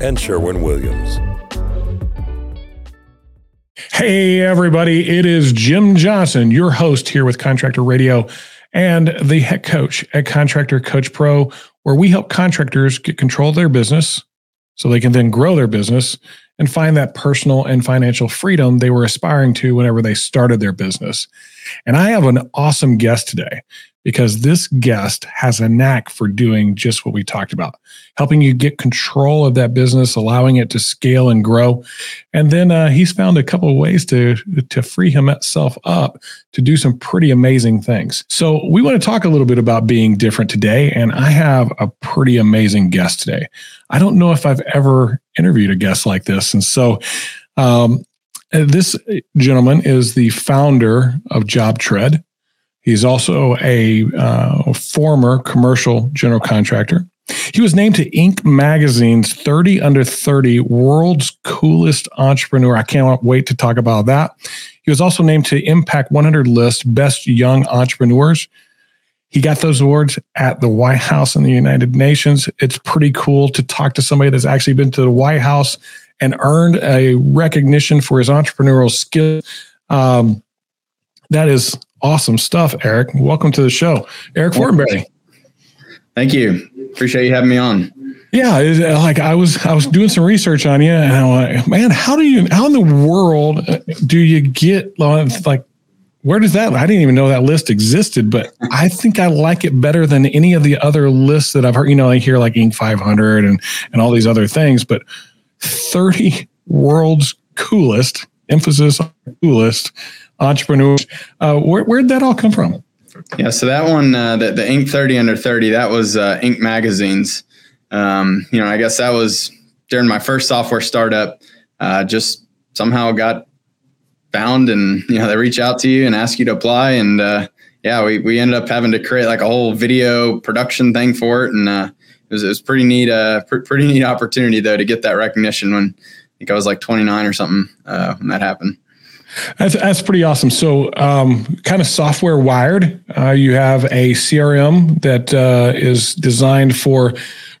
and Sherwin Williams. Hey, everybody, it is Jim Johnson, your host here with Contractor Radio and the head coach at Contractor Coach Pro, where we help contractors get control of their business so they can then grow their business and find that personal and financial freedom they were aspiring to whenever they started their business. And I have an awesome guest today because this guest has a knack for doing just what we talked about, helping you get control of that business, allowing it to scale and grow. And then uh, he's found a couple of ways to to free himself up to do some pretty amazing things. So we want to talk a little bit about being different today, and I have a pretty amazing guest today. I don't know if I've ever interviewed a guest like this, and so. Um, this gentleman is the founder of JobTread. He's also a uh, former commercial general contractor. He was named to Inc. magazine's 30 under 30 world's coolest entrepreneur. I can't wait to talk about that. He was also named to Impact 100 list best young entrepreneurs. He got those awards at the White House and the United Nations. It's pretty cool to talk to somebody that's actually been to the White House and earned a recognition for his entrepreneurial skill. Um, that is awesome stuff, Eric. Welcome to the show, Eric Fortenberry. Thank you. Appreciate you having me on. Yeah, like I was, I was doing some research on you, and I'm like, man, how do you, how in the world uh, do you get like, where does that? I didn't even know that list existed, but I think I like it better than any of the other lists that I've heard. You know, I hear like Inc. 500 and and all these other things, but 30 world's coolest emphasis on coolest entrepreneurs. Uh, where, where'd that all come from? Yeah, so that one, uh, the, the Inc. 30 under 30, that was uh, Inc. Magazines. Um, you know, I guess that was during my first software startup. Uh, just somehow got found, and you know, they reach out to you and ask you to apply, and uh, yeah, we we ended up having to create like a whole video production thing for it, and uh, it was it was pretty neat, uh, pr- pretty neat opportunity though to get that recognition when I think I was like 29 or something uh, when that happened. That's, that's pretty awesome. So, um, kind of software wired, uh, you have a CRM that uh, is designed for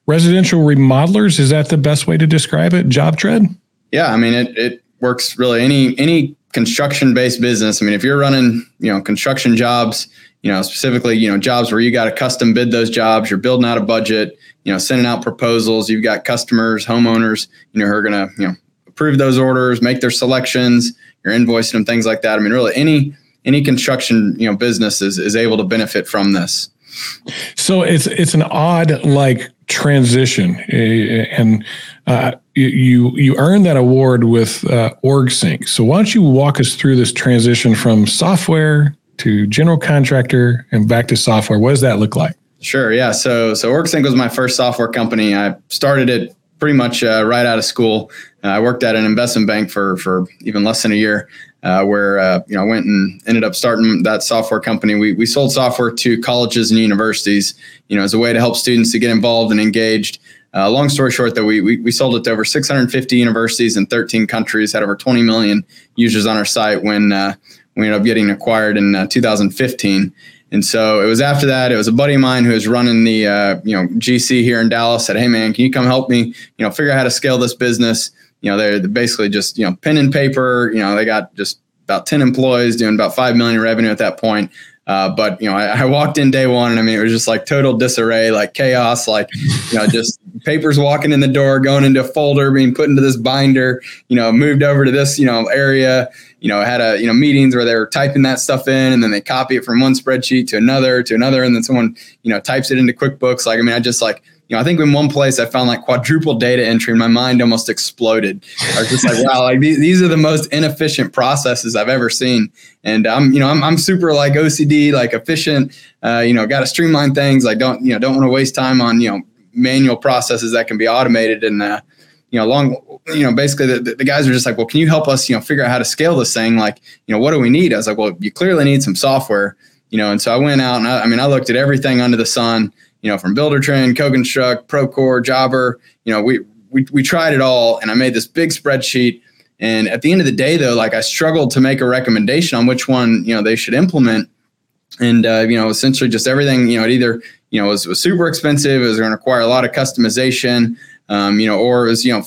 residential remodelers. Is that the best way to describe it? JobTread? Yeah, I mean it. It works really any any construction based business. I mean, if you're running you know construction jobs, you know specifically you know jobs where you got to custom bid those jobs, you're building out a budget, you know sending out proposals, you've got customers, homeowners, you know who are gonna you know approve those orders, make their selections you're invoicing them, things like that. I mean, really any any construction you know business is, is able to benefit from this. So it's it's an odd like transition, eh, and uh, you you earned that award with uh, OrgSync. So why don't you walk us through this transition from software to general contractor and back to software? What does that look like? Sure. Yeah. So so OrgSync was my first software company. I started it pretty much uh, right out of school. Uh, I worked at an investment bank for for even less than a year, uh, where uh, you know I went and ended up starting that software company. We we sold software to colleges and universities, you know, as a way to help students to get involved and engaged. Uh, long story short, though, we, we we sold it to over 650 universities in 13 countries, had over 20 million users on our site when uh, we ended up getting acquired in 2015. And so it was after that. It was a buddy of mine who was running the uh, you know GC here in Dallas. Said, "Hey man, can you come help me? You know, figure out how to scale this business." You know, they're basically just you know pen and paper. You know, they got just about ten employees doing about five million revenue at that point. Uh, but you know, I, I, walked in day one, and I mean, it was just like total disarray, like chaos, like you know, just papers walking in the door, going into a folder, being put into this binder. You know, moved over to this you know area you know, had a, you know, meetings where they were typing that stuff in and then they copy it from one spreadsheet to another, to another. And then someone, you know, types it into QuickBooks. Like, I mean, I just like, you know, I think in one place I found like quadruple data entry and my mind almost exploded. I was just like, wow, like these, these are the most inefficient processes I've ever seen. And I'm, you know, I'm, I'm super like OCD, like efficient, uh, you know, got to streamline things. Like don't, you know, don't want to waste time on, you know, manual processes that can be automated. And, uh, you know, long, you know, basically the, the guys are just like, well, can you help us, you know, figure out how to scale this thing? Like, you know, what do we need? I was like, well, you clearly need some software, you know, and so I went out and I, I mean, I looked at everything under the sun, you know, from Builder Buildertrend, CoConstruct, Procore, Jobber, you know, we, we, we tried it all and I made this big spreadsheet. And at the end of the day, though, like I struggled to make a recommendation on which one, you know, they should implement. And, uh, you know, essentially just everything, you know, it either, you know, was, was super expensive, it was going to require a lot of customization, um, you know, or it was, you know,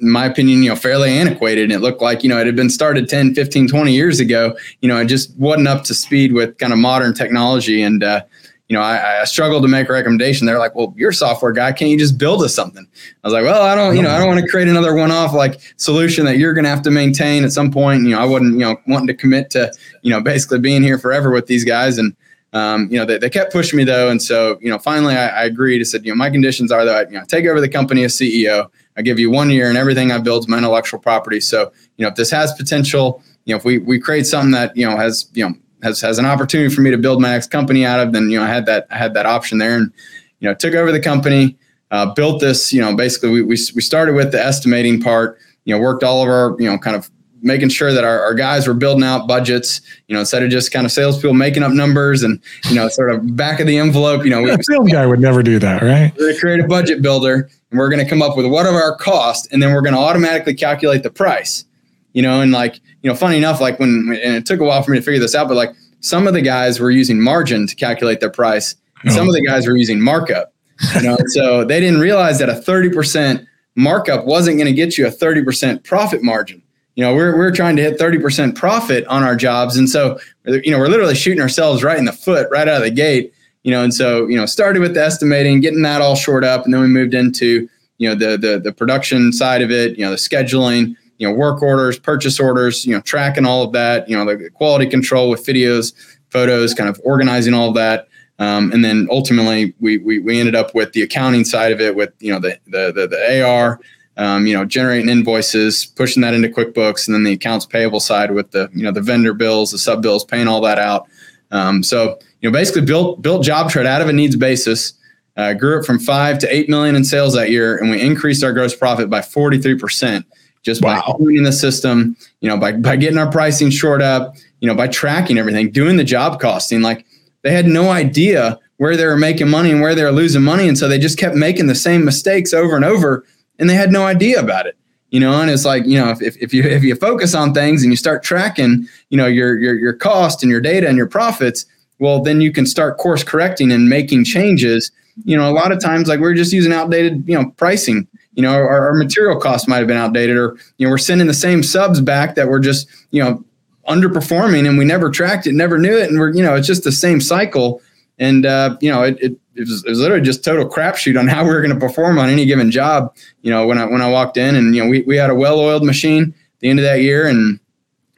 in my opinion, you know, fairly antiquated. And it looked like, you know, it had been started 10, 15, 20 years ago. You know, it just wasn't up to speed with kind of modern technology. And, uh, you know, I, I struggled to make a recommendation. They're like, well, you're a software guy. Can't you just build us something? I was like, well, I don't, you know, I don't want to create another one off like solution that you're going to have to maintain at some point. You know, I wasn't, you know, wanting to commit to, you know, basically being here forever with these guys. And, um, you know, they, they kept pushing me though. And so, you know, finally I, I agreed. I said, you know, my conditions are that I, you know, take over the company as CEO. I give you one year and everything I build is my intellectual property. So, you know, if this has potential, you know, if we, we create something that, you know, has, you know, has has an opportunity for me to build my next company out of, then you know I had that I had that option there, and you know took over the company, uh, built this. You know, basically we, we we started with the estimating part. You know, worked all of our you know kind of making sure that our, our guys were building out budgets, you know, instead of just kind of salespeople making up numbers and, you know, sort of back of the envelope, you know, we, a sales guy would never do that, right? We're going to create a budget builder and we're going to come up with what are our costs and then we're going to automatically calculate the price, you know, and like, you know, funny enough, like when, and it took a while for me to figure this out, but like some of the guys were using margin to calculate their price. Oh. Some of the oh. guys were using markup. You know, so they didn't realize that a 30% markup wasn't going to get you a 30% profit margin. You know, we're, we're trying to hit 30% profit on our jobs. And so, you know, we're literally shooting ourselves right in the foot right out of the gate. You know, and so, you know, started with the estimating, getting that all short up, and then we moved into, you know, the the the production side of it, you know, the scheduling, you know, work orders, purchase orders, you know, tracking all of that, you know, the quality control with videos, photos, kind of organizing all of that. Um, and then ultimately we, we, we ended up with the accounting side of it with, you know, the, the, the, the AR, um, you know, generating invoices, pushing that into QuickBooks, and then the accounts payable side with the, you know, the vendor bills, the sub bills, paying all that out. Um, so, you know, basically built, built JobTread out of a needs basis, uh, grew it from five to 8 million in sales that year. And we increased our gross profit by 43% just wow. by tuning the system, you know, by, by getting our pricing short up, you know, by tracking everything, doing the job costing. Like they had no idea where they were making money and where they were losing money. And so they just kept making the same mistakes over and over and they had no idea about it. You know, and it's like, you know, if, if you if you focus on things and you start tracking, you know, your your your cost and your data and your profits, well, then you can start course correcting and making changes. You know, a lot of times like we're just using outdated, you know, pricing you know, our, our material costs might have been outdated, or you know, we're sending the same subs back that were just you know underperforming, and we never tracked it, never knew it, and we're you know, it's just the same cycle, and uh, you know, it, it it was, it was, literally just total crapshoot on how we were going to perform on any given job. You know, when I when I walked in, and you know, we we had a well-oiled machine at the end of that year, and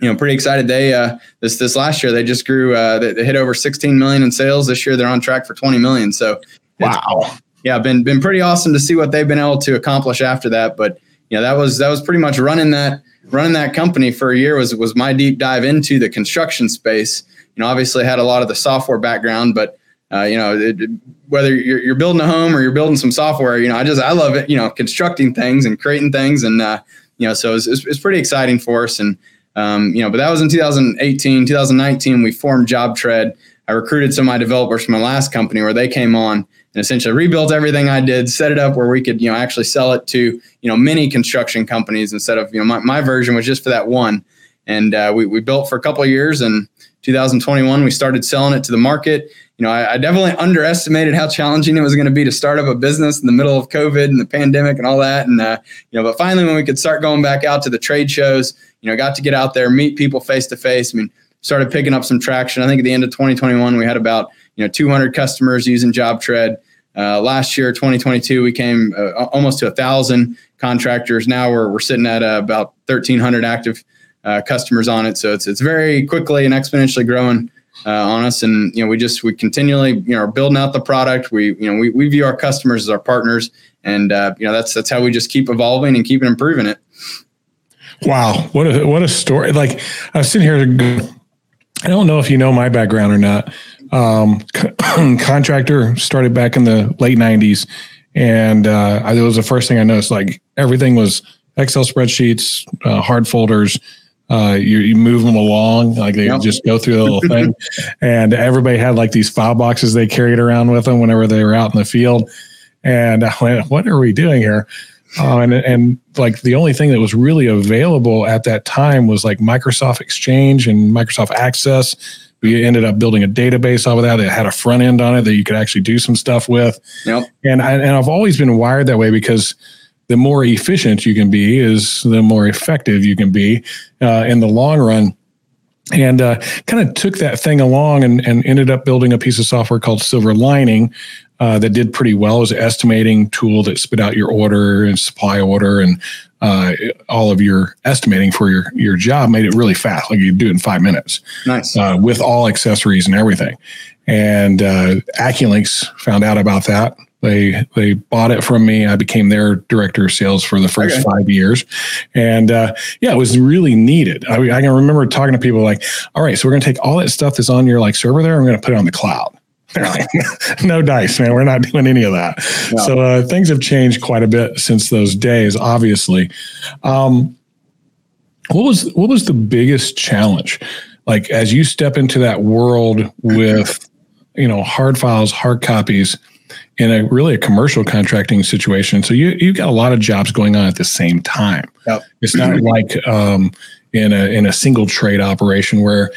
you know, pretty excited. They uh, this this last year they just grew. Uh, they, they hit over 16 million in sales this year. They're on track for 20 million. So wow, yeah, been been pretty awesome to see what they've been able to accomplish after that. But you know, that was that was pretty much running that running that company for a year was was my deep dive into the construction space. You know, obviously had a lot of the software background, but uh, you know, it, whether you're, you're building a home or you're building some software, you know, I just I love it. You know, constructing things and creating things, and uh, you know, so it's, it's, pretty exciting for us. And um, you know, but that was in 2018, 2019. We formed JobTread. I recruited some of my developers from my last company where they came on and essentially rebuilt everything I did, set it up where we could, you know, actually sell it to, you know, many construction companies instead of, you know, my, my version was just for that one. And uh, we, we built for a couple of years and 2021, we started selling it to the market. You know, I, I definitely underestimated how challenging it was going to be to start up a business in the middle of COVID and the pandemic and all that. And, uh, you know, but finally, when we could start going back out to the trade shows, you know, got to get out there, meet people face to face. I mean, started picking up some traction. I think at the end of 2021, we had about you know 200 customers using JobTread. Uh, last year, 2022, we came uh, almost to a thousand contractors. Now we're we're sitting at uh, about 1,300 active uh, customers on it. So it's it's very quickly and exponentially growing uh, on us. And you know we just we continually you know are building out the product. We you know we, we view our customers as our partners, and uh, you know that's that's how we just keep evolving and keep improving it. Wow, what a what a story! Like I was sitting here. I don't know if you know my background or not, um, contractor started back in the late 90s and uh, it was the first thing i noticed like Everything was Excel spreadsheets, uh, hard folders. Uh, you, you move them along, like they yep. just go through the little thing. and everybody had like these file boxes they carried around with them whenever they were out in the field. And I went, what are we doing here? Uh, and and like the only thing that was really available at that time was like Microsoft Exchange and Microsoft Access. We ended up building a database off of that that had a front end on it that you could actually do some stuff with. Yep. And I, and I've always been wired that way because the more efficient you can be is the more effective you can be uh, in the long run and uh, kind of took that thing along and, and ended up building a piece of software called Silver Lining uh, that did pretty well. as an estimating tool that spit out your order and supply order and uh, all of your estimating for your your job. Made it really fast, like you do it in five minutes. Nice uh, with all accessories and everything. And uh, AccuLynx found out about that they they bought it from me. I became their director of sales for the first okay. five years, and uh, yeah, it was really needed. I, I, can remember talking to people like, "All right, so we're going to take all that stuff that's on your like server there, and we're going to put it on the cloud." They're like, "No dice, man. We're not doing any of that." No. So uh, things have changed quite a bit since those days. Obviously, um, what was what was the biggest challenge? Like as you step into that world with you know hard files, hard copies in a really a commercial contracting situation. So you you've got a lot of jobs going on at the same time. Yep. It's not like um, in a in a single trade operation where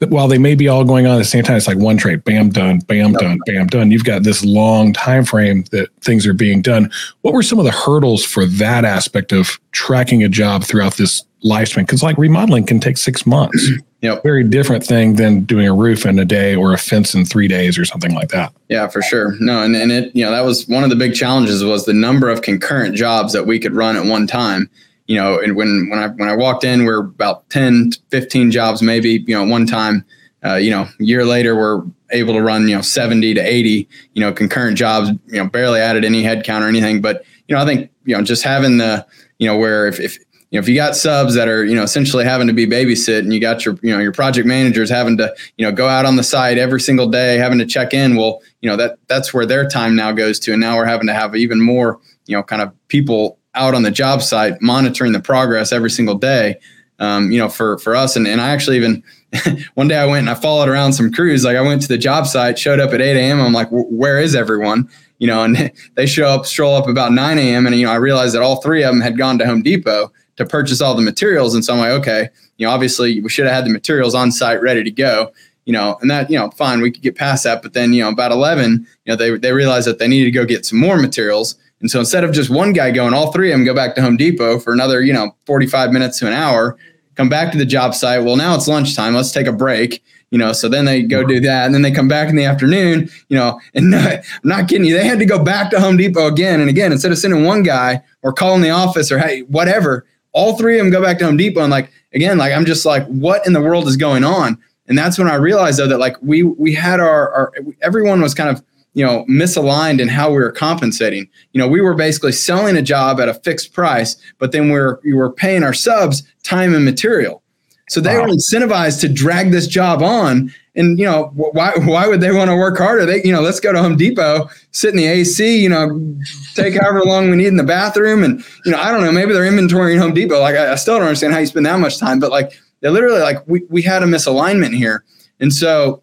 while they may be all going on at the same time, it's like one trade, bam, done, bam, yep. done, bam, done. You've got this long time frame that things are being done. What were some of the hurdles for that aspect of tracking a job throughout this lifespan? Because like remodeling can take six months. Yep. Very different thing than doing a roof in a day or a fence in three days or something like that. Yeah, for sure. No, and, and it, you know, that was one of the big challenges was the number of concurrent jobs that we could run at one time. You know, and when, when I, when I walked in, we are about 10, 15 jobs, maybe, you know, one time, uh, you know, a year later, we're able to run, you know, 70 to 80, you know, concurrent jobs, you know, barely added any headcount or anything. But, you know, I think, you know, just having the, you know, where if, if, you know, if you got subs that are, you know, essentially having to be babysit and you got your, you know, your project managers having to, you know, go out on the site every single day, having to check in, well, you know, that that's where their time now goes to. And now we're having to have even more, you know, kind of people out on the job site monitoring the progress every single day. Um, you know, for for us. And and I actually even one day I went and I followed around some crews. Like I went to the job site, showed up at 8 a.m. I'm like, where is everyone? You know, and they show up, stroll up about 9 a.m. And you know, I realized that all three of them had gone to Home Depot to purchase all the materials. And so I'm like, okay, you know, obviously we should have had the materials on site ready to go, you know, and that, you know, fine, we could get past that. But then, you know, about 11, you know, they, they realized that they needed to go get some more materials. And so instead of just one guy going, all three of them go back to Home Depot for another, you know, 45 minutes to an hour, come back to the job site. Well, now it's lunchtime. Let's take a break you know so then they go do that and then they come back in the afternoon you know and no, i'm not kidding you they had to go back to home depot again and again instead of sending one guy or calling the office or hey whatever all three of them go back to Home Depot and like again, like I'm just like, what in the world is going on? And that's when I realized though that like we we had our, our everyone was kind of you know misaligned in how we were compensating. You know, we were basically selling a job at a fixed price, but then we we're we were paying our subs time and material. So they wow. were incentivized to drag this job on. And you know why? Why would they want to work harder? They, you know, let's go to Home Depot, sit in the AC, you know, take however long we need in the bathroom, and you know, I don't know, maybe they're inventorying Home Depot. Like I, I still don't understand how you spend that much time, but like they literally like we we had a misalignment here, and so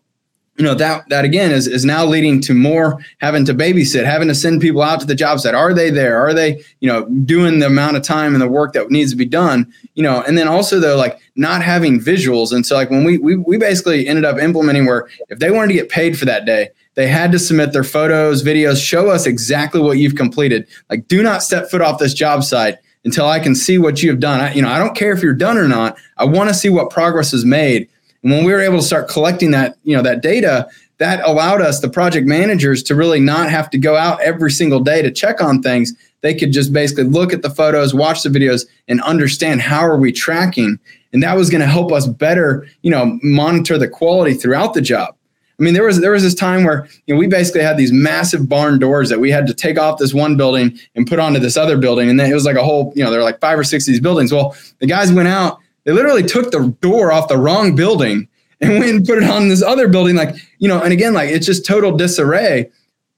you know that that again is is now leading to more having to babysit having to send people out to the job site. Are they there? Are they you know doing the amount of time and the work that needs to be done? You know and then also though like not having visuals. And so like when we we, we basically ended up implementing where if they wanted to get paid for that day they had to submit their photos videos show us exactly what you've completed. Like do not step foot off this job site until i can see what you have done. I, you know i don't care if you're done or not. I want to see what progress is made and when we were able to start collecting that, you know, that data, that allowed us, the project managers, to really not have to go out every single day to check on things. They could just basically look at the photos, watch the videos, and understand how are we tracking. And that was going to help us better, you know, monitor the quality throughout the job. I mean, there was there was this time where you know we basically had these massive barn doors that we had to take off this one building and put onto this other building, and then it was like a whole you know there were like five or six of these buildings. Well, the guys went out they literally took the door off the wrong building and went and put it on this other building. Like, you know, and again, like it's just total disarray.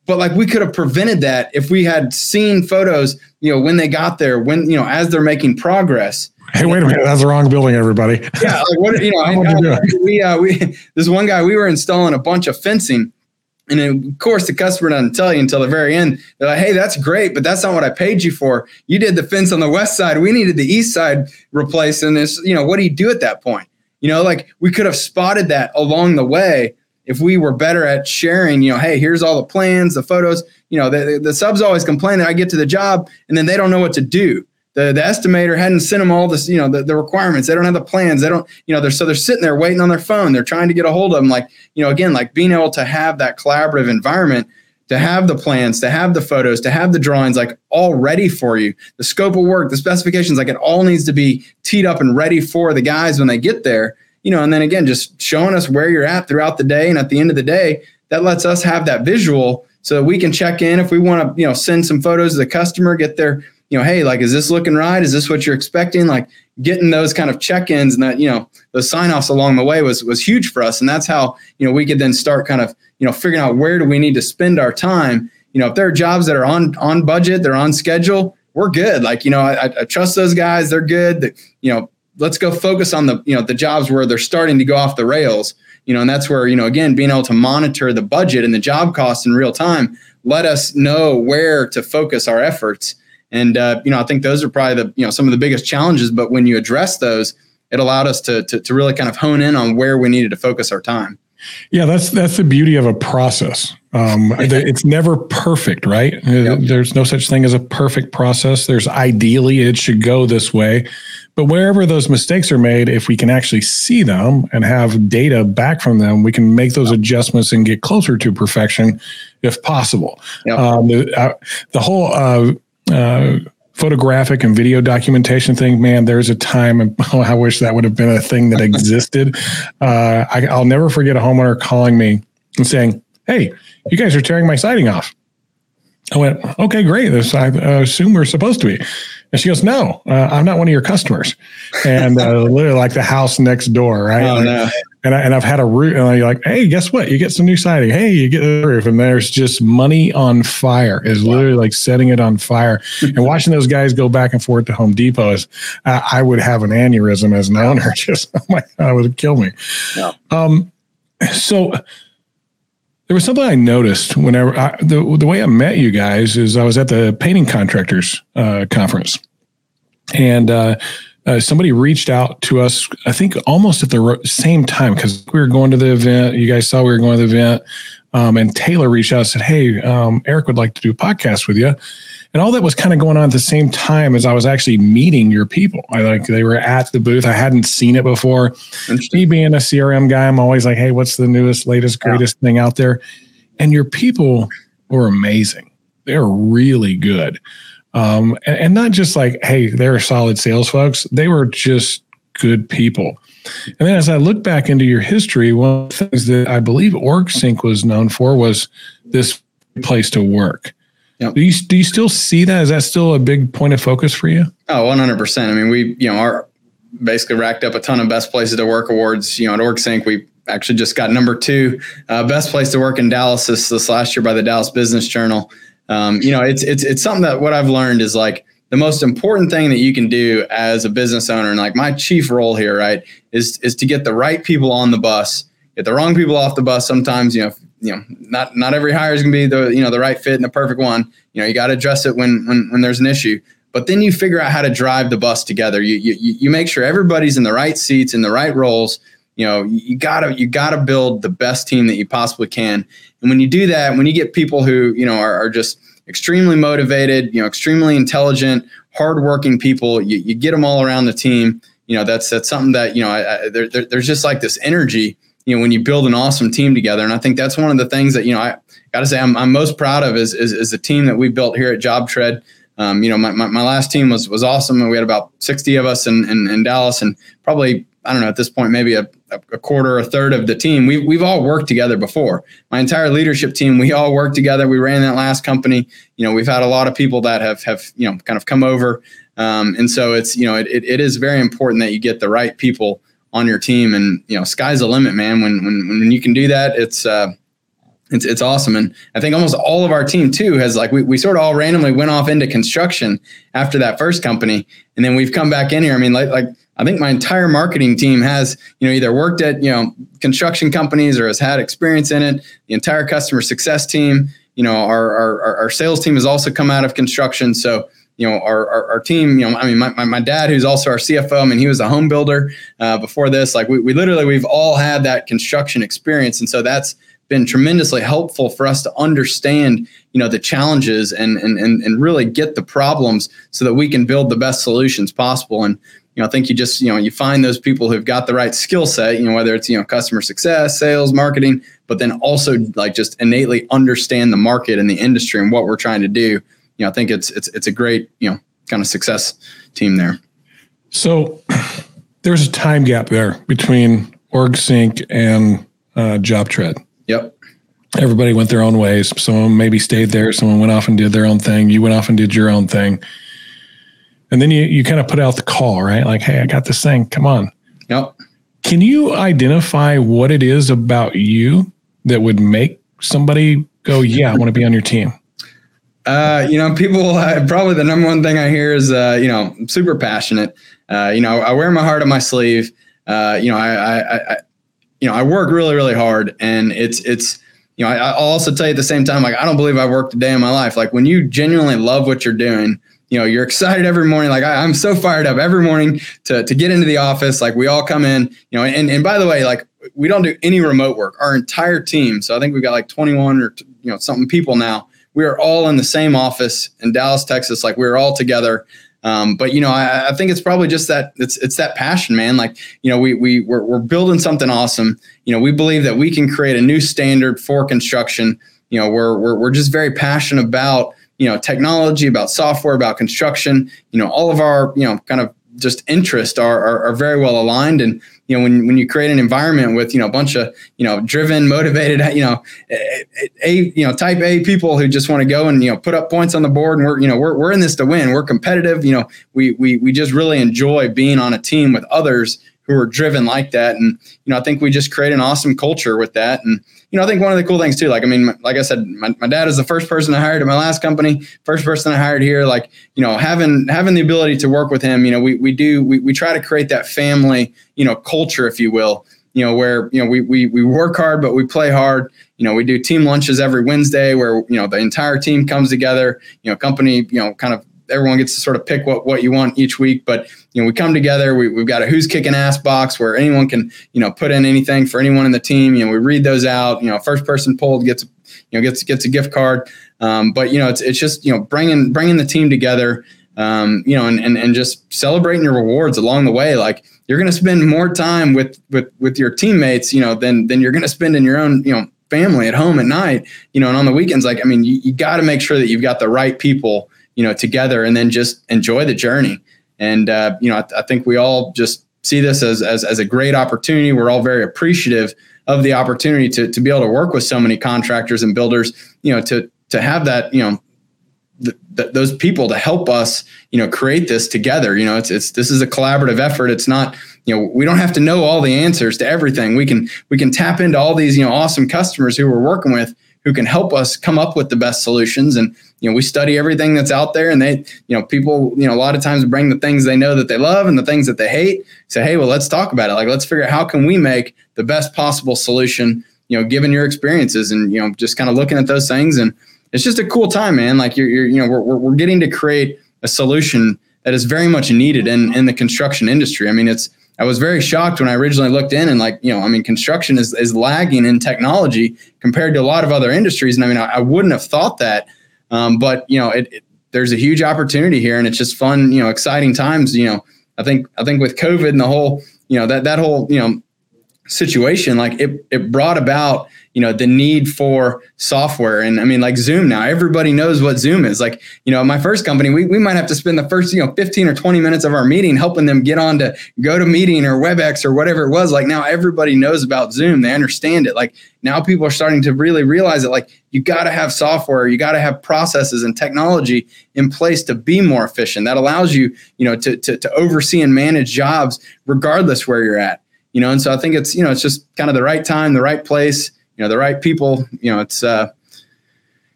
but like we could have prevented that if we had seen photos, you know, when they got there, when you know, as they're making progress. Hey, wait a minute, that's the wrong building, everybody. yeah, like what you know, I, I, we uh, we this one guy we were installing a bunch of fencing and of course, the customer doesn't tell you until the very end. They're like, hey, that's great, but that's not what I paid you for. You did the fence on the west side. We needed the east side replaced. And this, you know, what do you do at that point? You know, like we could have spotted that along the way if we were better at sharing, you know, hey, here's all the plans, the photos. You know, the, the subs always complain that I get to the job and then they don't know what to do the, the estimator hadn't sent them all this, you know, the, the requirements. They don't have the plans. They don't, you know, they're so they're sitting there waiting on their phone. They're trying to get a hold of them. Like, you know, again, like being able to have that collaborative environment, to have the plans, to have the photos, to have the drawings like all ready for you, the scope of work, the specifications, like it all needs to be teed up and ready for the guys when they get there. You know, and then again, just showing us where you're at throughout the day. And at the end of the day, that lets us have that visual so that we can check in if we want to, you know, send some photos to the customer, get their you know, hey, like, is this looking right? Is this what you're expecting? Like getting those kind of check-ins and that, you know, those sign-offs along the way was was huge for us. And that's how, you know, we could then start kind of, you know, figuring out where do we need to spend our time. You know, if there are jobs that are on on budget, they're on schedule, we're good. Like, you know, I, I trust those guys, they're good. you know, let's go focus on the, you know, the jobs where they're starting to go off the rails. You know, and that's where, you know, again, being able to monitor the budget and the job costs in real time, let us know where to focus our efforts and uh, you know, I think those are probably the you know some of the biggest challenges. But when you address those, it allowed us to, to to really kind of hone in on where we needed to focus our time. Yeah, that's that's the beauty of a process. Um, it's never perfect, right? Uh, yep. There's no such thing as a perfect process. There's ideally it should go this way, but wherever those mistakes are made, if we can actually see them and have data back from them, we can make those adjustments and get closer to perfection, if possible. Yep. Um, the, uh, the whole uh, uh, photographic and video documentation thing, man, there's a time, oh, I wish that would have been a thing that existed. Uh, I, will never forget a homeowner calling me and saying, Hey, you guys are tearing my siding off. I went, Okay, great. This, I assume we're supposed to be. And she goes, No, uh, I'm not one of your customers. And uh, literally like the house next door, right? Oh, like, no. And, I, and I've had a roof, and I'm like, hey, guess what? You get some new siding. Hey, you get the roof. And there's just money on fire, is wow. literally like setting it on fire. and watching those guys go back and forth to Home Depot is, uh, I would have an aneurysm as an owner. Just, oh my God, it would kill me. Yeah. Um, so, there was something I noticed whenever I, the the way I met you guys is I was at the painting contractors uh, conference, and uh, uh, somebody reached out to us. I think almost at the same time because we were going to the event. You guys saw we were going to the event, um, and Taylor reached out and said, "Hey, um, Eric would like to do a podcast with you." And all that was kind of going on at the same time as I was actually meeting your people. I like they were at the booth. I hadn't seen it before. Me being a CRM guy, I'm always like, hey, what's the newest, latest, greatest yeah. thing out there? And your people were amazing. They're really good. Um, and, and not just like, hey, they're solid sales folks. They were just good people. And then as I look back into your history, one of the things that I believe OrgSync was known for was this place to work. Yep. Do you do you still see that? Is that still a big point of focus for you? Oh, 100%. I mean, we, you know, our basically racked up a ton of best places to work awards. You know, at OrgSync, we actually just got number two uh, best place to work in Dallas this, this last year by the Dallas Business Journal. Um, you know, it's it's it's something that what I've learned is like the most important thing that you can do as a business owner, and like my chief role here, right, is is to get the right people on the bus, get the wrong people off the bus. Sometimes, you know, you know, not not every hire is going to be the you know the right fit and the perfect one. You know, you got to address it when when when there's an issue. But then you figure out how to drive the bus together. You you you make sure everybody's in the right seats in the right roles. You know, you gotta you gotta build the best team that you possibly can. And when you do that, when you get people who you know are, are just extremely motivated, you know, extremely intelligent, hardworking people, you, you get them all around the team. You know, that's that's something that you know I, I, there, there, there's just like this energy you know when you build an awesome team together. And i think that's one of the things that you know i gotta say i'm, I'm most proud of is, is, is the team that we built here at JobTread. Um, you know my, my, my, last team was was awesome. And we had about 60 of us in, in, in dallas and probably i don't know at this point maybe a, a quarter or a third of the team We've, we've all worked together before my entire leadership team we all worked together we ran that last company you know we've had a lot of people that have have you know kind of come over um, and so it's you know it, it, it is very important that you get the right people on your team. And you know, sky's the limit, man. When when when you can do that, it's uh, it's it's awesome. And I think almost all of our team too has like we, we sort of all randomly went off into construction after that first company. And then we've come back in here. I mean, like like I think my entire marketing team has, you know, either worked at, you know, construction companies or has had experience in it. The entire customer success team, you know, our our, our sales team has also come out of construction. So you know, our, our, our, team, you know, I mean, my, my, my, dad, who's also our CFO, I mean, he was a home builder uh, before this. Like we, we literally, we've all had that construction experience. And so that's been tremendously helpful for us to understand, you know, the challenges and, and, and, and really get the problems so that we can build the best solutions possible. And, you know, I think you just, you know, you find those people who've got the right skill set, you know, whether it's, you know, customer success, sales, marketing, but then also like just innately understand the market and the industry and what we're trying to do you know, I think it's it's it's a great you know kind of success team there. So there's a time gap there between OrgSync and uh, JobTread. Yep. Everybody went their own ways. Someone maybe stayed there. Someone went off and did their own thing. You went off and did your own thing. And then you, you kind of put out the call, right? Like, hey, I got this thing. Come on. Yep. Can you identify what it is about you that would make somebody go, yeah, I want to be on your team? Uh, you know, people uh, probably the number one thing I hear is, uh, you know, I'm super passionate. Uh, you know, I wear my heart on my sleeve. Uh, you know, I, I, I, you know, I work really, really hard, and it's, it's, you know, I, will also tell you at the same time, like, I don't believe I've worked a day in my life. Like, when you genuinely love what you're doing, you know, you're excited every morning. Like, I, am so fired up every morning to to get into the office. Like, we all come in, you know, and and by the way, like, we don't do any remote work. Our entire team. So I think we've got like 21 or you know something people now we are all in the same office in Dallas, Texas. Like we are all together. Um, but you know, I, I, think it's probably just that it's it's that passion, man. Like you know, we we we're, we're building something awesome. You know, we believe that we can create a new standard for construction. You know, we're we're we're just very passionate about you know technology, about software, about construction. You know, all of our you know kind of just interest are, are, are very well aligned and you know when when you create an environment with you know a bunch of you know driven motivated you know a, you know type A people who just want to go and you know put up points on the board and we're you know we're we're in this to win we're competitive you know we we we just really enjoy being on a team with others who are driven like that and you know I think we just create an awesome culture with that and you know, I think one of the cool things too, like, I mean, like I said, my, my dad is the first person I hired at my last company, first person I hired here. Like, you know, having having the ability to work with him, you know, we we do we, we try to create that family, you know, culture, if you will, you know, where you know we we we work hard, but we play hard. You know, we do team lunches every Wednesday where you know the entire team comes together. You know, company, you know, kind of everyone gets to sort of pick what, what you want each week. But you know, we come together. We, we've got a who's kicking ass box where anyone can you know put in anything for anyone in the team. You know, we read those out. You know, first person pulled gets you know gets gets a gift card. Um, but you know, it's it's just you know bringing bringing the team together. Um, you know, and, and and just celebrating your rewards along the way. Like you're going to spend more time with with with your teammates, you know, than than you're going to spend in your own you know family at home at night. You know, and on the weekends, like I mean, you, you got to make sure that you've got the right people you know, together and then just enjoy the journey. And, uh, you know, I, I, think we all just see this as, as, as a great opportunity. We're all very appreciative of the opportunity to, to be able to work with so many contractors and builders, you know, to, to have that, you know, th- th- those people to help us, you know, create this together. You know, it's, it's, this is a collaborative effort. It's not, you know, we don't have to know all the answers to everything. We can, we can tap into all these, you know, awesome customers who we're working with who can help us come up with the best solutions. And you know we study everything that's out there and they you know people you know a lot of times bring the things they know that they love and the things that they hate say hey well let's talk about it. Like let's figure out how can we make the best possible solution you know given your experiences. And you know just kind of looking at those things and it's just a cool time man. Like you're, you're you know we're, we're getting to create a solution that is very much needed in in the construction industry. I mean it's I was very shocked when I originally looked in and like, you know, I mean, construction is, is lagging in technology compared to a lot of other industries. And I mean, I, I wouldn't have thought that. Um, but you know, it, it, there's a huge opportunity here and it's just fun, you know, exciting times, you know, I think, I think with COVID and the whole, you know, that, that whole, you know, situation, like it, it brought about, you know the need for software. And i mean like zoom now everybody knows what zoom is. Like you know my first company we, we might have to spend the first you know 15 or 20 minutes of our meeting helping them get on to GoToMeeting or webex or whatever it was. Like now everybody knows about zoom. They understand it. Like now people are starting to really realize that like you got to have software you got to have processes and technology in place to be more efficient. That allows you you know to, to, to oversee and manage jobs regardless where you're at. You know and so i think it's you know it's just kind of the right time the right place you know the right people. You know, it's uh,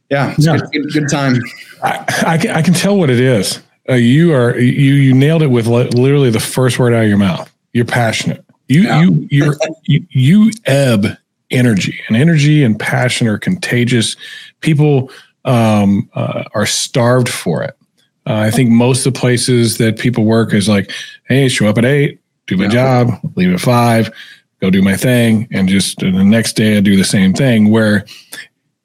yeah, it's. Good, good, good time. I, I, can, I can tell what it is. Uh, you are you you nailed it with li- literally the first word out of your mouth. You're passionate. You Yeah. you you're, you you ebb energy, and energy and passion are contagious. People um, uh, are starved for it. Uh, I think most of the places that people work is like, hey, show up at eight, do my Yeah. job, leave at five, go do my thing, and just the next day I do the same thing. Where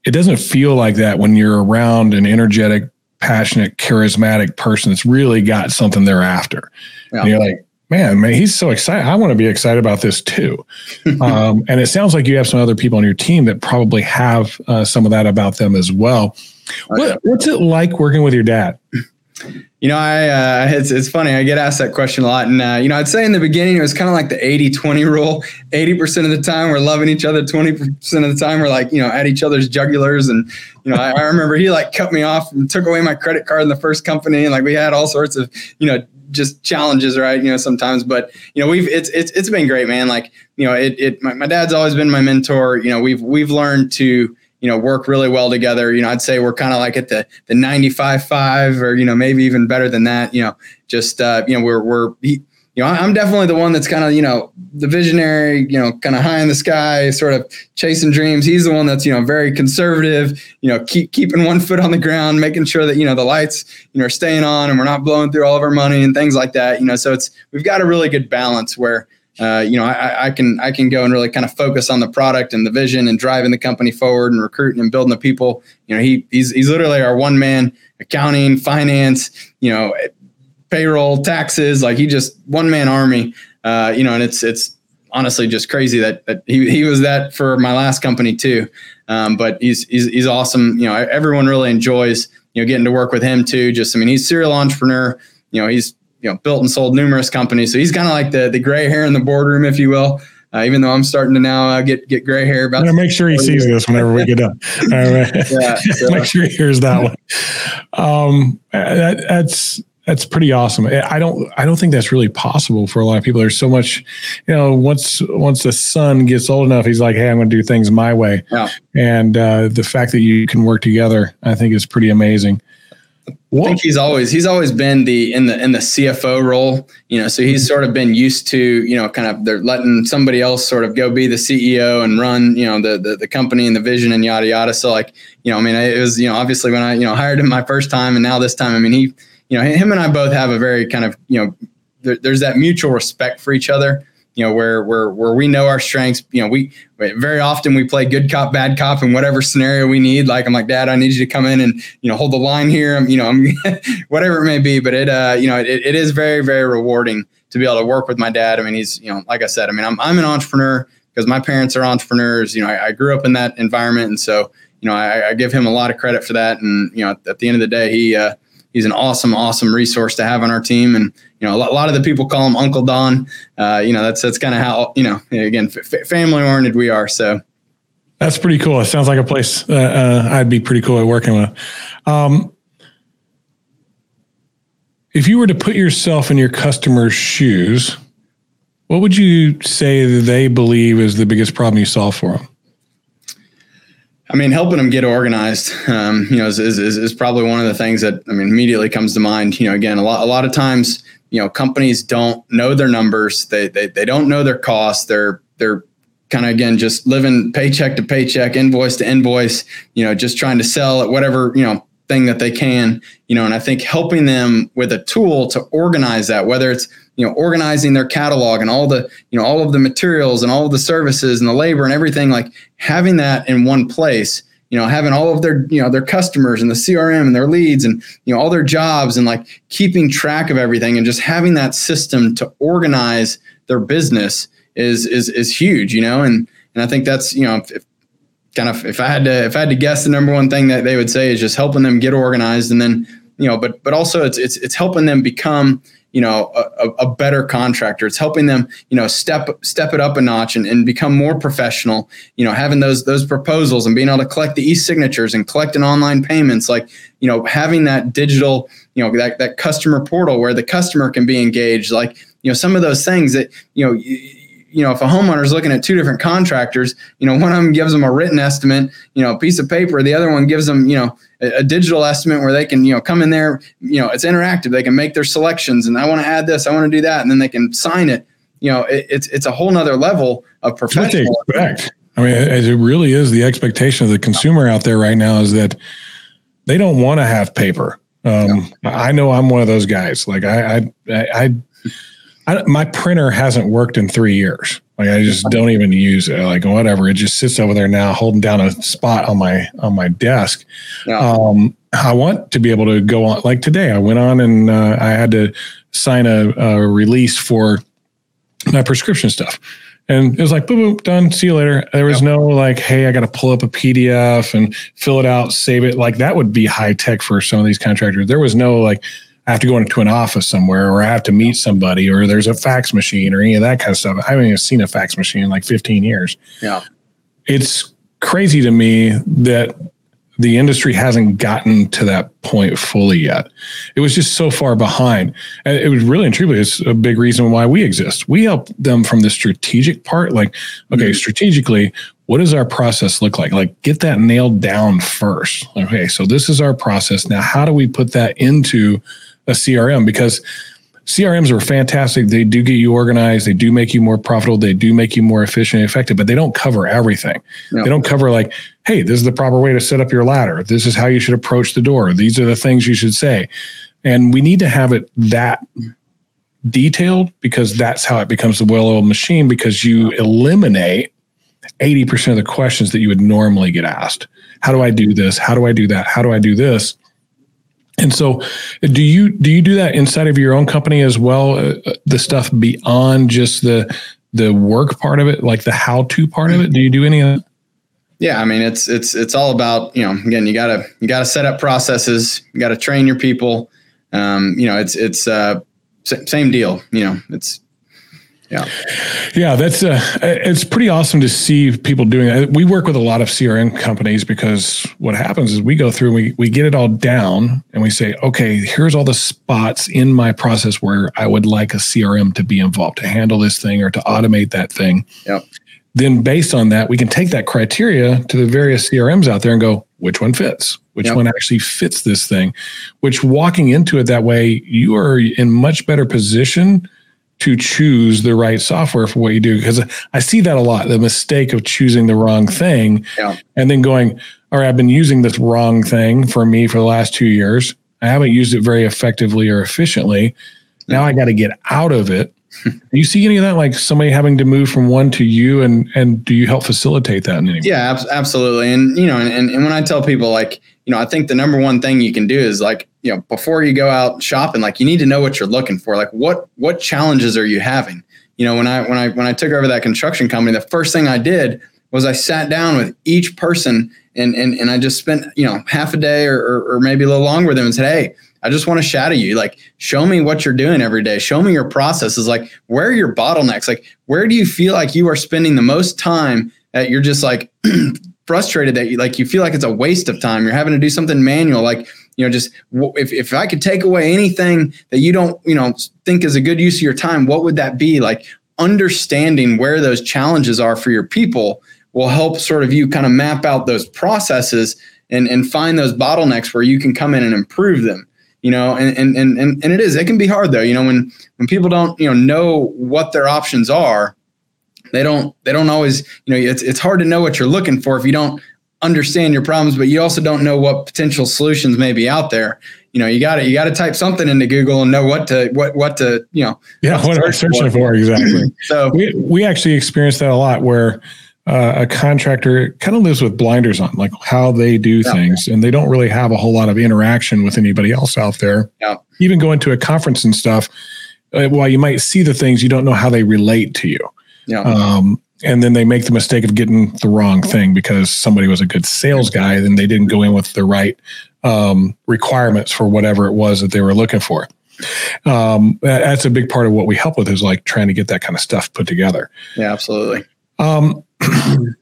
it doesn't feel like that when you're around an energetic, passionate, charismatic person that's really got something they're after. Yeah. And you're like, man, man, he's so excited. I want to be excited about this too. um, and it sounds like you have some other people on your team that probably have uh, some of that about them as well. What, what's it like working with your dad? You know, I uh, it's it's funny. I get asked that question a lot, and uh, you know, I'd say in the beginning it was kind of like the 80-20 rule. Eighty percent of the time we're loving each other. Twenty percent of the time we're like you know at each other's jugulars. And you know, I, I remember he like cut me off and took away my credit card in the first company, and like we had all sorts of you know just challenges, right? You know, sometimes, but you know, we've it's it's it's been great, man. Like you know, it it my, my dad's always been my mentor. You know, we've we've learned to you know work really well together you know i'd say we're kind of like at the the 95 5 or you know maybe even better than that you know just uh you know we're we're he, you know i'm definitely the one that's kind of you know the visionary you know kind of high in the sky sort of chasing dreams he's the one that's you know very conservative you know keep keeping one foot on the ground making sure that you know the lights you know are staying on and we're not blowing through all of our money and things like that you know so it's we've got a really good balance where uh, you know, I, I can I can go and really kind of focus on the product and the vision and driving the company forward and recruiting and building the people. You know, he he's he's literally our one man accounting, finance, you know, payroll, taxes. Like he just one man army. Uh, you know, and it's it's honestly just crazy that that he he was that for my last company too. Um, but he's he's he's awesome. You know, everyone really enjoys you know getting to work with him too. Just I mean, he's serial entrepreneur. You know, he's you know built and sold numerous companies. So he's kind of like the the gray hair in the boardroom, if you will. Uh, even though I'm starting to now uh, get get gray hair about. Make sure he sees this whenever we get up. All right. Yeah, so- make sure he hears that one. Um, that, that's that's pretty awesome. I don't I don't think that's really possible for a lot of people. There's so much, you know. Once once the son gets old enough, he's like, "Hey, I'm going to do things my way." Yeah. And uh, the fact that you can work together, I think, is pretty amazing. I think he's always he's always been the in the in the CFO role, you know. So he's mm-hmm. sort of been used to you know kind of they're letting somebody else sort of go be the CEO and run you know the the, the company and the vision and yada yada. So like you know I mean it was you know obviously when I you know hired him my first time and now this time I mean he you know him and I both have a very kind of you know there, there's that mutual respect for each other. You know where where where we know our strengths. You know we very often we play good cop bad cop in whatever scenario we need. Like I'm like Dad, I need you to come in and you know hold the line here. I'm you know I'm whatever it may be. But it uh you know it, it is very very rewarding to be able to work with my dad. I mean he's you know like I said I mean I'm I'm an entrepreneur because my parents are entrepreneurs. You know I, I grew up in that environment and so you know I, I give him a lot of credit for that. And you know at, at the end of the day he uh, he's an awesome awesome resource to have on our team and you know a lot, of the people call him uncle don uh, you know that's that's kind of how you know again f- family oriented we are so that's pretty cool. It sounds like a place uh, uh, I'd be pretty cool at working with. Um, if you were to put yourself in your customer's shoes, what would you say that they believe is the biggest problem you solve for them? I mean, helping them get organized, um, you know, is, is, is probably one of the things that I mean immediately comes to mind. You know, again, a lot a lot of times, you know, companies don't know their numbers. They they, they don't know their costs. They're they're kind of again just living paycheck to paycheck, invoice to invoice. You know, just trying to sell at whatever you know thing that they can. You know, and I think helping them with a tool to organize that, whether it's you know organizing their catalog and all the you know all of the materials and all of the services and the labor and everything like having that in one place you know having all of their you know their customers and the crm and their leads and you know all their jobs and like keeping track of everything and just having that system to organize their business is is is huge you know? And and i think that's you know if, kind of if i had to if i had to guess the number one thing that they would say is just helping them get organized and then you know but but also it's it's it's helping them become you know a, a better contractor. It's helping them you know step step it up a notch and, and become more professional. You know having those those proposals and being able to collect the e-signatures and collecting online payments like you know having that digital you know that, that customer portal where the customer can be engaged. Like you know some of those things that you know you, know, if a homeowner is looking at two different contractors, you know, one of them gives them a written estimate, you know, a piece of paper, the other one gives them, you know, a, a digital estimate where they can, you know, come in there, you know, it's interactive. They can make their selections and I want to add this, I want to do that. And then they can sign it. You know, it, it's, it's a whole nother level of professional. What. I mean, as it really is the expectation of the consumer out there right now is that they don't want to have paper. Um, I know I'm one of those guys. Like I, I, I, I, my printer hasn't worked in three years. Like I just don't even use it. Like whatever, it just sits over there now, holding down a spot on my on my desk. Yeah. Um, I want to be able to go on. Like today, I went on and uh, I had to sign a, a release for my prescription stuff. And it was like, boom, boom, done. See you later. There was no like, hey, I got to pull up a PDF and fill it out, save it. Like that would be high tech for some of these contractors. There was no like, I have to go into an office somewhere or I have to meet somebody or there's a fax machine or any of that kind of stuff. I haven't even seen a fax machine in like 15 years. Yeah. It's crazy to me that the industry hasn't gotten to that point fully yet. It was just so far behind. And it was really and truly, it's a big reason why we exist. We help them from the strategic part. Like, okay, mm-hmm. strategically, what does our process look like? Like, get that nailed down first. Okay, so this is our process. Now, how do we put that into a CRM? Because CRMs are fantastic. They do get you organized. They do make you more profitable. They do make you more efficient and effective, but they don't cover everything. No. They don't cover like, hey, this is the proper way to set up your ladder. This is how you should approach the door. These are the things you should say. And we need to have it that detailed because that's how it becomes the well-oiled machine because you eliminate 80% of the questions that you would normally get asked. How do I do this? How do I do that? How do I do this? And so, do you do you do that inside of your own company as well? Uh, uh, the stuff beyond just the the work part of it, like the how to part of it. Do you do any of that? Yeah, I mean it's it's it's all about you know again you gotta you gotta set up processes, you gotta train your people. Um, you know it's it's uh, same deal. You know it's yeah. Yeah, that's uh, it's pretty awesome to see people doing that. We work with a lot of CRM companies because what happens is we go through we we get it all down and we say, okay, here's all the spots in my process where I would like a CRM to be involved to handle this thing or to automate that thing. Yep. Then based on that, we can take that criteria to the various CRMs out there and go, which one fits? Which yep. one actually fits this thing? Which walking into it that way, you are in much better position to choose the right software for what you do because I see that a lot the mistake of choosing the wrong thing yeah. and then going all right I've been using this wrong thing for me for the last 2 years. I haven't used it very effectively or efficiently. Now I got to get out of it. Do you see any of that like somebody having to move from one to you and and do you help facilitate that in any way? Yeah ab- absolutely. And you know and, and when I tell people like you know I think the number one thing you can do is like you know before you go out shopping like you need to know what you're looking for like what what challenges are you having you know when i when i when i took over that construction company the first thing i did was i sat down with each person and and, and i just spent you know half a day or, or, or maybe a little longer with them and said hey I just want to shadow you. Like, show me what you're doing every day. Show me your processes. Like, where are your bottlenecks? Like, where do you feel like you are spending the most time that you're just like frustrated that you like you feel like it's a waste of time. You're having to do something manual. Like, you know, just if, if I could take away anything that you don't, you know, think is a good use of your time, what would that be? Like understanding where those challenges are for your people will help sort of you kind of map out those processes and, and find those bottlenecks where you can come in and improve them you know and, and and and it is it can be hard though you know when when people don't you know know what their options are they don't they don't always you know it's it's hard to know what you're looking for if you don't understand your problems, but you also don't know what potential solutions may be out there. You know, you got to you got to type something into Google and know what to what what to you know. Yeah, what are searching for, for exactly? so we we actually experienced that a lot where. Uh, a contractor kind of lives with blinders on, like how they do yeah. things, and they don't really have a whole lot of interaction with anybody else out there. Yeah. Even going to a conference and stuff, uh, while you might see the things, you don't know how they relate to you. Yeah. Um, and then they make the mistake of getting the wrong thing because somebody was a good sales guy, then they didn't go in with the right um, requirements for whatever it was that they were looking for. Um, that's a big part of what we help with is like trying to get that kind of stuff put together. Yeah, absolutely. Um,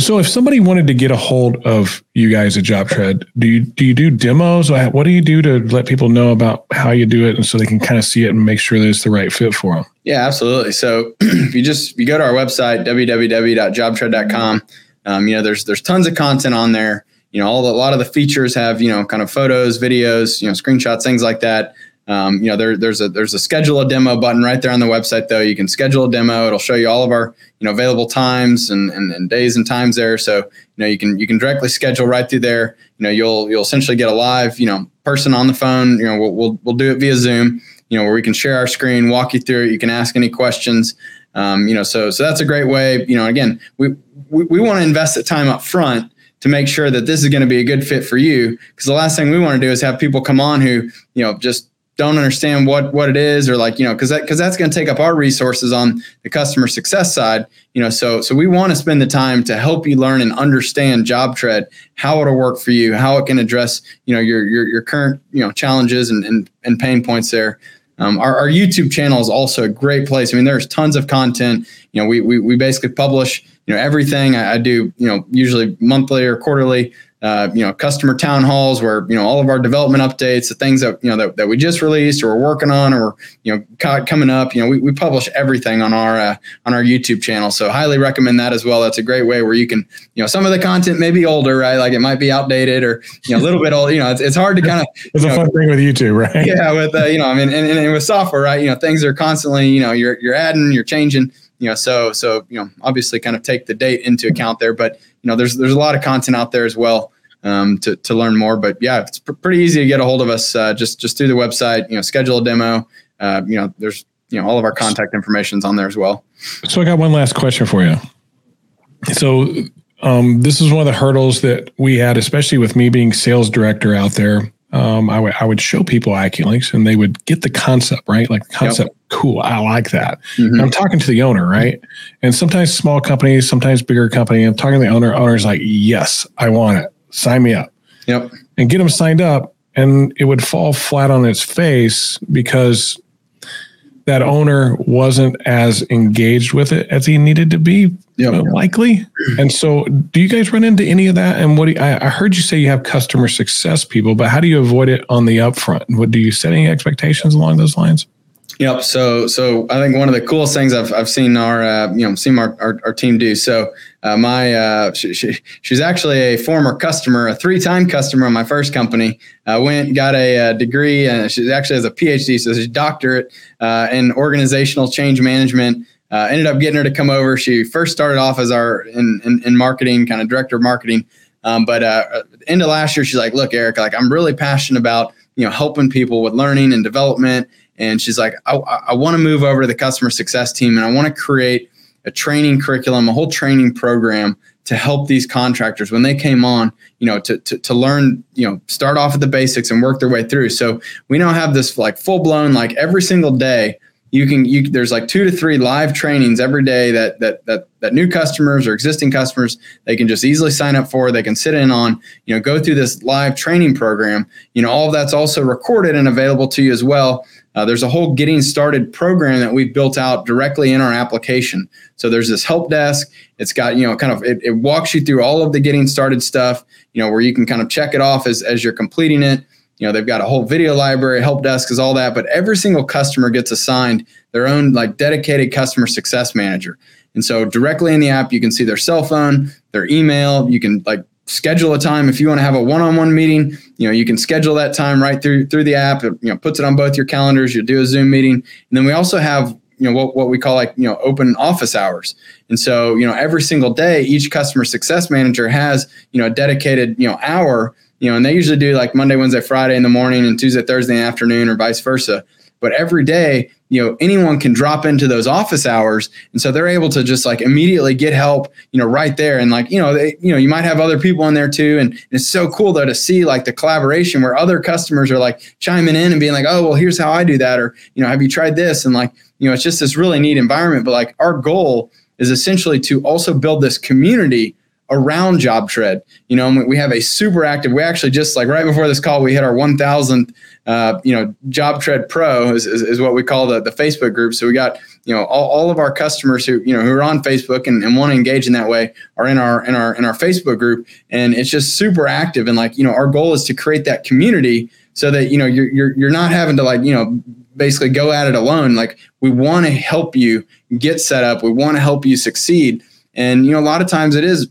So if somebody wanted to get a hold of you guys at JobTread, do you do you do demos? What do you do to let people know about how you do it, and so they can kind of see it and make sure that it's the right fit for them? Yeah, absolutely. So if you just you go to our website www.jobtread.com, um, you know there's there's tons of content on there. You know, all the, a lot of the features have you know kind of photos, videos, you know, screenshots, things like that. Um, you know, there, there's a there's a schedule a demo button right there on the website. Though you can schedule a demo. It'll show you all of our you know available times and, and, and days and times there. So you know you can you can directly schedule right through there. You know you'll you'll essentially get a live you know person on the phone. You know we'll we'll, we'll do it via Zoom. You know where we can share our screen, walk you through it. You can ask any questions. Um, you know so so that's a great way. You know again we we, we want to invest the time up front to make sure that this is going to be a good fit for you because the last thing we want to do is have people come on who you know just don't understand what what it is or like you know because that because that's going to take up our resources on the customer success side you know so so we want to spend the time to help you learn and understand JobTread how it'll work for you how it can address you know your your, your current you know challenges and and, and pain points there. Um, our, our youtube channel is also a great place. I mean there's tons of content. You know we we, we basically publish you know everything. I, I do you know usually monthly or quarterly uh, you know, customer town halls where, you know, all of our development updates, the things that, you know, that, that we just released or we're working on or, you know, coming up, you know, we, we publish everything on our, uh, on our YouTube channel. So highly recommend that as well. That's a great way where you can, you know, some of the content may be older, right? Like it might be outdated or, you know, a little bit old, you know, it's, it's hard to kind of, it's a know, fun thing with YouTube, right? Yeah. With, uh, you know, I mean, and, and with software, right. You know, things are constantly, you know, you're, you're adding, you're changing, you know, so, so, you know, obviously kind of take the date into account there, but, know, there's, there's a lot of content out there as well um, to, to learn more. But yeah, it's pr- pretty easy to get a hold of us uh, just just through the website. You know, schedule a demo. Uh, you know, there's you know all of our contact information is on there as well. So I got one last question for you. So um, this is one of the hurdles that we had, especially with me being sales director out there. Um, I, w- I would show people AccuLynx and they would get the concept, right? Like the concept, yep. Cool. I like that. Mm-hmm. I'm talking to the owner, right? And sometimes small companies, sometimes bigger company. I'm talking to the owner. Owner's like, yes, I want it sign me up. Yep. And get them signed up. And it would fall flat on its face because that owner wasn't as engaged with it as he needed to be, yep. uh, likely. And so, do you guys run into any of that? And what do you, I, I, heard you say you have customer success people, but how do you avoid it on the upfront? And what do you set any expectations along those lines? Yep. So, so I think one of the coolest things I've, I've seen our, uh, you know, seen our, our, our team do. So, uh, my, uh, she, she, she's actually a former customer, a three-time customer of my first company. Uh, went, got a, a, uh, degree, and she actually has a PhD, so she's a doctorate uh, in organizational change management. Ended up getting her to come over. She first started off as our in, in, in marketing, kind of director of marketing. Um, but uh, end of last year, she's like, "Look, Eric, like I'm really passionate about you know helping people with learning and development." And she's like, I, I want to move over to the customer success team and I want to create a training curriculum, a whole training program to help these contractors when they came on, you know, to, to, to learn, you know, start off at the basics and work their way through. So we now have this like full blown, like every single day, you can you there's like two to three live trainings every day that that that that new customers or existing customers they can just easily sign up for they can sit in on you know go through this live training program you know all of that's also recorded and available to you as well uh, there's a whole getting started program that we've built out directly in our application. So there's this help desk. It's got, you know, kind of, it, it walks you through all of the getting started stuff, you know, where you can kind of check it off as, as you're completing it. You know, they've got a whole video library, help desk is all that, but every single customer gets assigned their own like dedicated customer success manager. And so directly in the app, you can see their cell phone, their email, you can like schedule a time. If you want to have a one-on-one meeting you know you can schedule that time right through through the app. It, you know puts it on both your calendars you do a zoom meeting. And then we also have you know what, what we call like you know open office hours. And so you know every single day each customer success manager has you know a dedicated you know hour you know and they usually do like monday wednesday friday in the morning and tuesday thursday afternoon or vice versa. But every day you know anyone can drop into those office hours. And so they're able to just like immediately get help you know right there. And like you know they you know you might have other people in there too. And it's so cool though to see like the collaboration where other customers are like chiming in and being like oh well here's how i do that or you know have you tried this? And like you know it's just this really neat environment. But like our goal is essentially to also build this community around JobTread. You know, we have a super active. We actually just like right before this call, we hit our 1,000th. Uh, you know, JobTread Pro is, is, is, what we call the, the Facebook group. So we got you know all, all of our customers who you know who are on Facebook and, and want to engage in that way are in our in our in our Facebook group, and it's just super active. And like you know, our goal is to create that community so that you know you're you're, you're not having to like you know basically go at it alone. Like we want to help you get set up. We want to help you succeed. And you know, a lot of times it is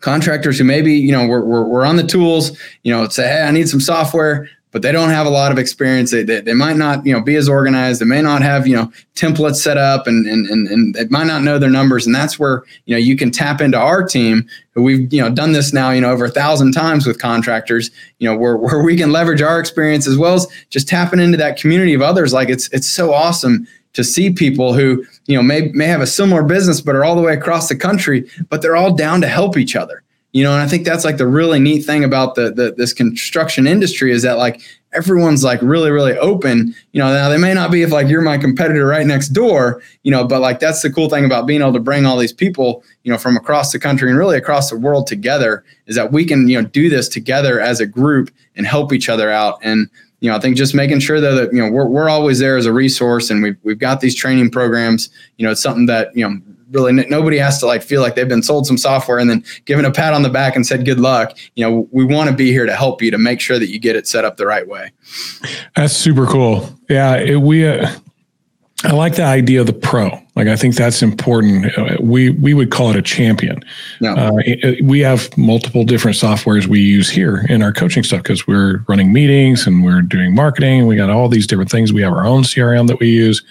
contractors who maybe you know we're, we're, we're on the tools. You know, say, hey, I need some software but they don't have a lot of experience. They, they, they, might not, you know, be as organized. They may not have, you know, templates set up and, and, and, and they might not know their numbers. And that's where, you know, you can tap into our team. We've, you know, done this now, you know, over a thousand times with contractors, you know, where, where we can leverage our experience as well as just tapping into that community of others. Like it's, it's so awesome to see people who, you know, may, may have a similar business, but are all the way across the country, but they're all down to help each other. You know and i think that's like the really neat thing about the, the this construction industry is that like everyone's like really really open. You know now they may not be if like you're my competitor right next door you know but like that's the cool thing about being able to bring all these people you know from across the country and really across the world together is that we can you know do this together as a group and help each other out. And you know, I think just making sure that, that you know we're, we're always there as a resource, and we've we've got these training programs. You know, it's something that you know really nobody has to like feel like they've been sold some software and then given a pat on the back and said good luck. You know we want to be here to help you to make sure that you get it set up the right way. That's super cool. Yeah it, we uh, i like the idea of the pro like i think that's important uh, we we would call it a champion yeah. Uh, we have multiple different softwares we use here in our coaching stuff because we're running meetings and we're doing marketing we got all these different things we have our own crm that we use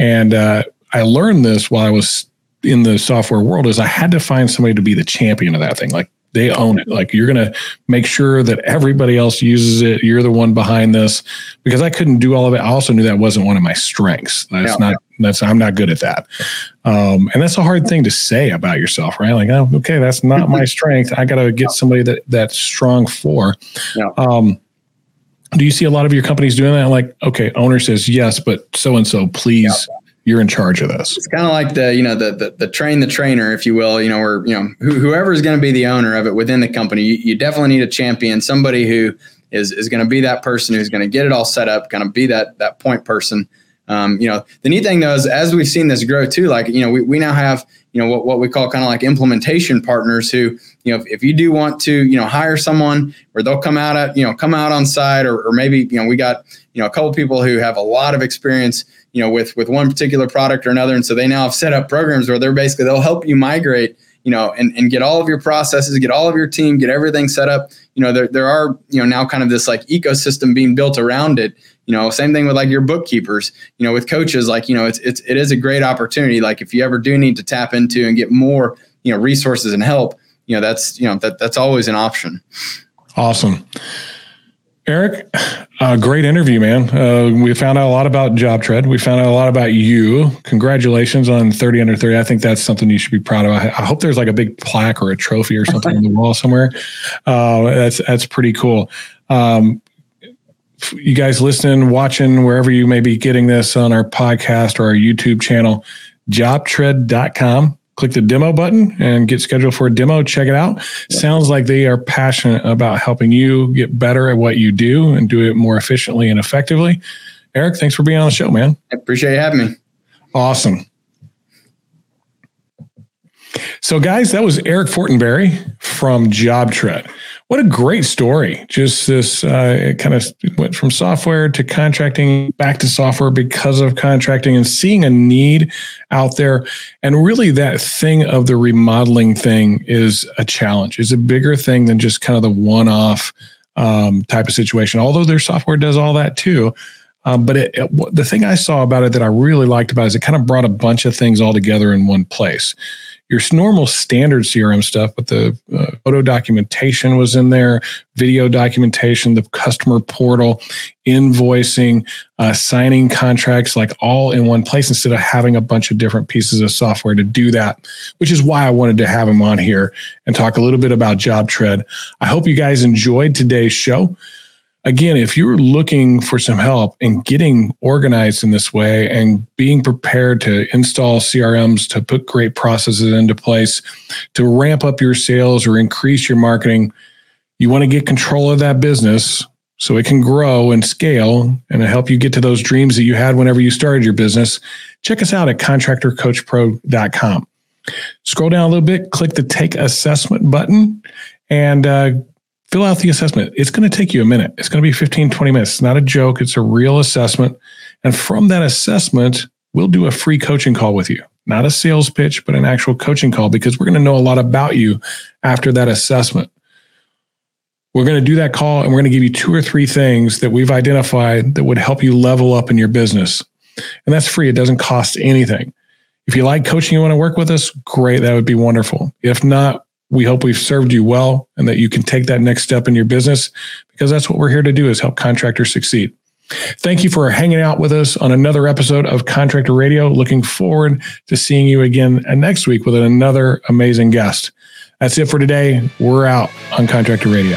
and uh, I learned this while I was in the software world is I had to find somebody to be the champion of that thing. Like they own it. Like you're going to make sure that everybody else uses it. You're the one behind this because I couldn't do all of it. I also knew that wasn't one of my strengths. That's yeah. not, that's, I'm not good at that. Um, and that's a hard thing to say about yourself, right? Like, oh, okay, that's not my strength. I got to get somebody that that's strong for. Yeah. Um, do you see a lot of your companies doing that? Like, okay, owner says yes, but so and so, please yeah you're in charge of this. It's kind of like the you know the, the, the train the trainer, if you will. You know, or you know who, whoever is going to be the owner of it within the company. You, you definitely need a champion, somebody who is is going to be that person who's going to get it all set up, going to be that that point person. Um, you know, the neat thing though is as we've seen this grow too, like you know we, we now have you know what, what we call kind of like implementation partners who you know if, if you do want to you know hire someone where they'll come out at you know come out on site or, or maybe you know we got you know a couple people who have a lot of experience you know with with one particular product or another and so they now have set up programs where they're basically they'll help you migrate you know and, and get all of your processes get all of your team get everything set up you know there, there are you know now kind of this like ecosystem being built around it. You know same thing with like your bookkeepers. You know with coaches like you know it's it's it is a great opportunity. Like if you ever do need to tap into and get more you know resources and help you know that's you know that that's always an option. Awesome. Eric, uh, great interview, man. Uh, we found out a lot about JobTread. We found out a lot about you. Congratulations on 30 under 30. I think that's something you should be proud of. I, I hope there's like a big plaque or a trophy or something on the wall somewhere. Uh, that's that's pretty cool. Um, you guys listening, watching, wherever you may be getting this on our podcast or our YouTube channel, jobtread.com click the demo button and get scheduled for a demo. Check it out. Sounds like they are passionate about helping you get better at what you do and do it more efficiently and effectively. Eric, thanks for being on the show, man. I appreciate you having me. Awesome. So, guys, that was Eric Fortenberry from JobTread. What a great story. Just this uh, kind of went from software to contracting back to software because of contracting and seeing a need out there. And really, that thing of the remodeling thing is a challenge, is a bigger thing than just kind of the one off um, type of situation. Although their software does all that too. Um, but it, it, the thing I saw about it that I really liked about it is it kind of brought a bunch of things all together in one place your normal standard CRM stuff, but the uh, photo documentation was in there, video documentation, the customer portal, invoicing, uh, signing contracts, like all in one place instead of having a bunch of different pieces of software to do that, which is why I wanted to have him on here and talk a little bit about JobTread. I hope you guys enjoyed today's show. Again, if you're looking for some help in getting organized in this way and being prepared to install CRMs, to put great processes into place, to ramp up your sales or increase your marketing, you want to get control of that business so it can grow and scale and help you get to those dreams that you had whenever you started your business. Check us out at contractorcoachpro.com. Scroll down a little bit, click the take assessment button, and uh, fill out the assessment. It's going to take you a minute. It's going to be 15, 20 minutes. It's not a joke, it's a real assessment. And from that assessment, we'll do a free coaching call with you. Not a sales pitch, but an actual coaching call because we're going to know a lot about you after that assessment. We're going to do that call and we're going to give you two or three things that we've identified that would help you level up in your business. And that's free. It doesn't cost anything. If you like coaching, you want to work with us, great. That would be wonderful. If not, we hope we've served you well and that you can take that next step in your business because that's what we're here to do is help contractors succeed. Thank you for hanging out with us on another episode of Contractor Radio. Looking forward to seeing you again next week with another amazing guest. That's it for today. We're out on Contractor Radio.